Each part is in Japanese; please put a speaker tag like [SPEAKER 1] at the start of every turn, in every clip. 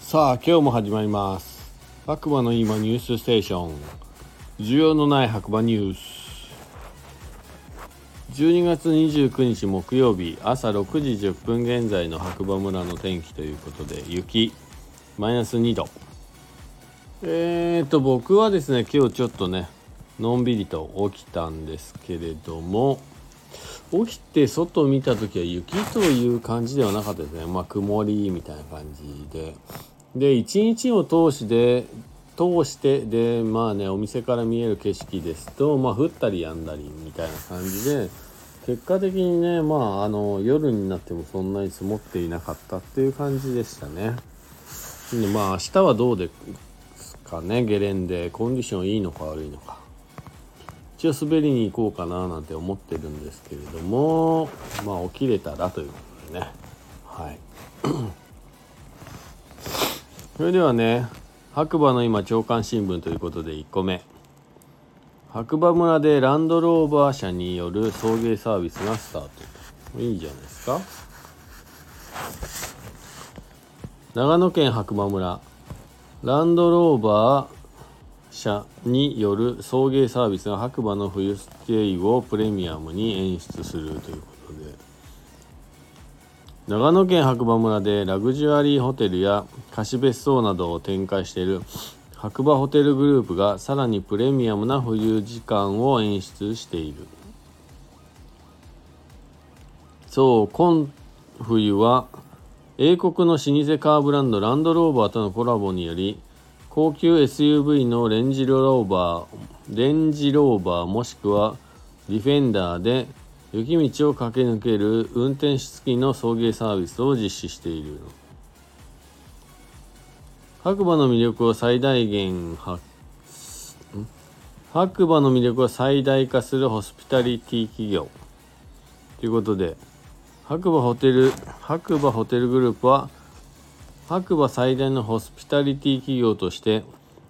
[SPEAKER 1] さあ今日も始まります。白馬の今ニュースステーション。需要のない白馬ニュース。12月29日木曜日朝6時10分現在の白馬村の天気ということで雪マイナス2度。えーと僕はですね今日ちょっとねのんびりと起きたんですけれども起きて外見た時は雪という感じではなかったですね。まあ曇りみたいな感じで。で一日を通しで通してでまあねお店から見える景色ですとまあ降ったりやんだりみたいな感じで結果的にねまああの夜になってもそんなに積もっていなかったっていう感じでしたね。でまあ明日はどうですかね？ゲレンデコンディションいいのか悪いのか。一応滑りに行こうかななんて思ってるんですけれどもまあ起きれたらということでね。はい。それではね白馬の今朝刊新聞ということで1個目。白馬村でランドローバー車による送迎サービスがスタート。いいじゃないですか。長野県白馬村。ランドローバー車による送迎サービスが白馬の冬ステイをプレミアムに演出するということで長野県白馬村でラグジュアリーホテルや貸別荘などを展開している白馬ホテルグループがさらにプレミアムな冬時間を演出している。そう今冬は英国の老舗カーブランドランドローバーとのコラボにより高級 SUV のレンジローバーレンジローバーもしくはディフェンダーで雪道を駆け抜ける運転手付きの送迎サービスを実施している。白馬の魅力を最大限白馬の魅力を最大化するホスピタリティ企業。ということで白馬ホテル白馬ホテルグループは白馬最大のホスピタリティ企業として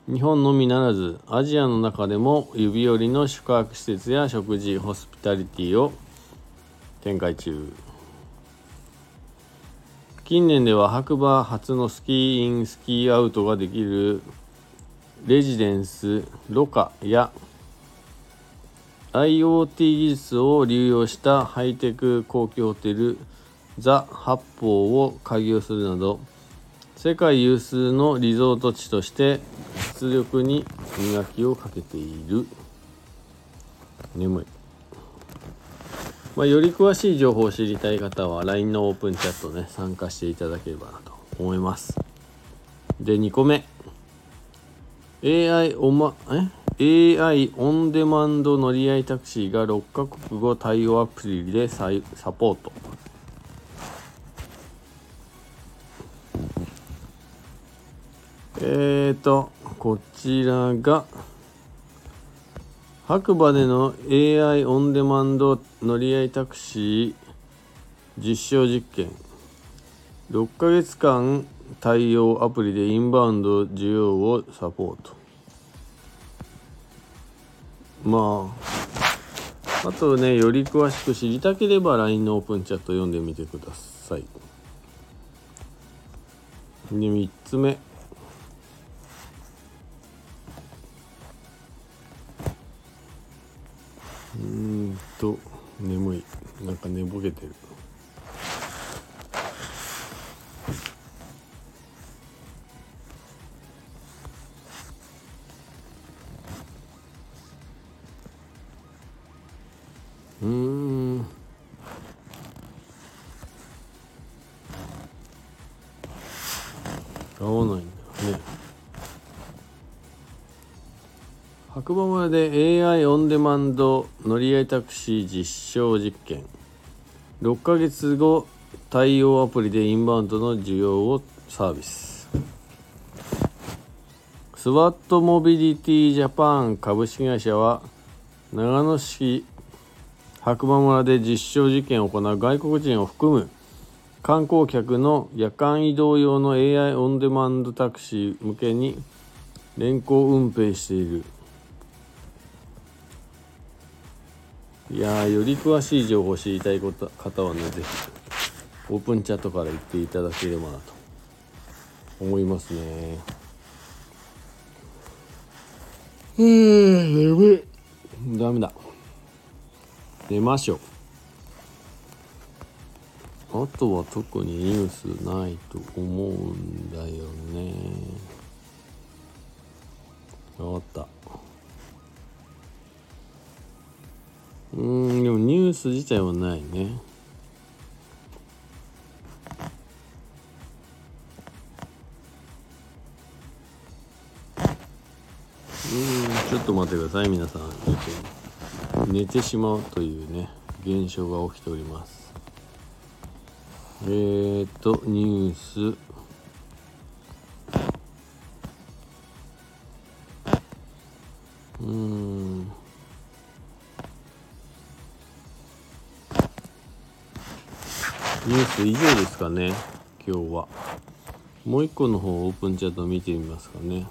[SPEAKER 1] 日本のみならずアジアの中でも指折りの宿泊施設や食事ホスピタリティを展開中。近年では白馬初のスキーインスキーアウトができるレジデンスロカや IoT 技術を流用したハイテク高級ホテルザ・八方を開業するなど世界有数のリゾート地として出力に磨きをかけている。眠い。まあ、より詳しい情報を知りたい方は LINE のオープンチャットね参加していただければなと思います。で2個目。AI おまえ？AI オンデマンド乗り合いタクシーが6カ国語対応アプリでサポート。えーとこちらが白馬での AI オンデマンド乗り合いタクシー実証実験。6ヶ月間対応アプリでインバウンド需要をサポート。まああとねより詳しく知りたければ LINE のオープンチャット読んでみてください。で3つ目。うんと眠い。なんか寝ぼけてる。うん。合わない白馬村で AI オンデマンド乗り合いタクシー実証実験。6ヶ月後対応アプリでインバウンドの需要をサービス。スワットモビリティジャパン株式会社は長野市白馬村で実証実験を行う外国人を含む観光客の夜間移動用の AI オンデマンドタクシー向けに連行運転している。いやーより詳しい情報を知りたいこと方はね是非オープンチャットから言っていただければなと思いますね。うーん眠いダメだ。寝ましょう。あとは特にニュースないと思うんだよね。分かった。うんでもニュース自体はないね。うんちょっと待ってください皆さん。寝てしまうというね現象が起きております。えーとニュース。ニュース以上ですかね今日は。もう一個の方オープンチャット見てみますかね。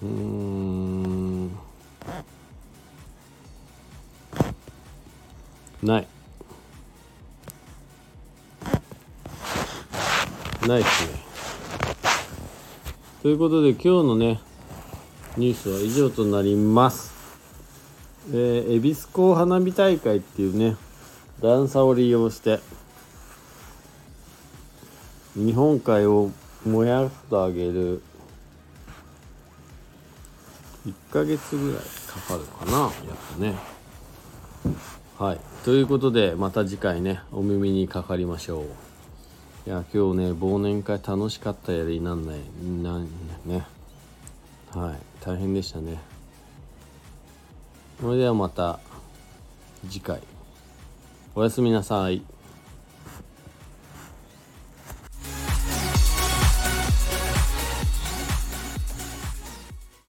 [SPEAKER 1] うーん。ない。ないですね。ということで今日のねニュースは以上となります。えー、恵比寿港花火大会っていうね段差を利用して日本海を燃やすとあげる。1ヶ月ぐらいかかるかなやっぱね。はい。ということでまた次回ねお耳にかかりましょう。いや今日ね忘年会楽しかったやりなんない。なんね。はい。大変でしたね。それではまた次回。おやすみなさい。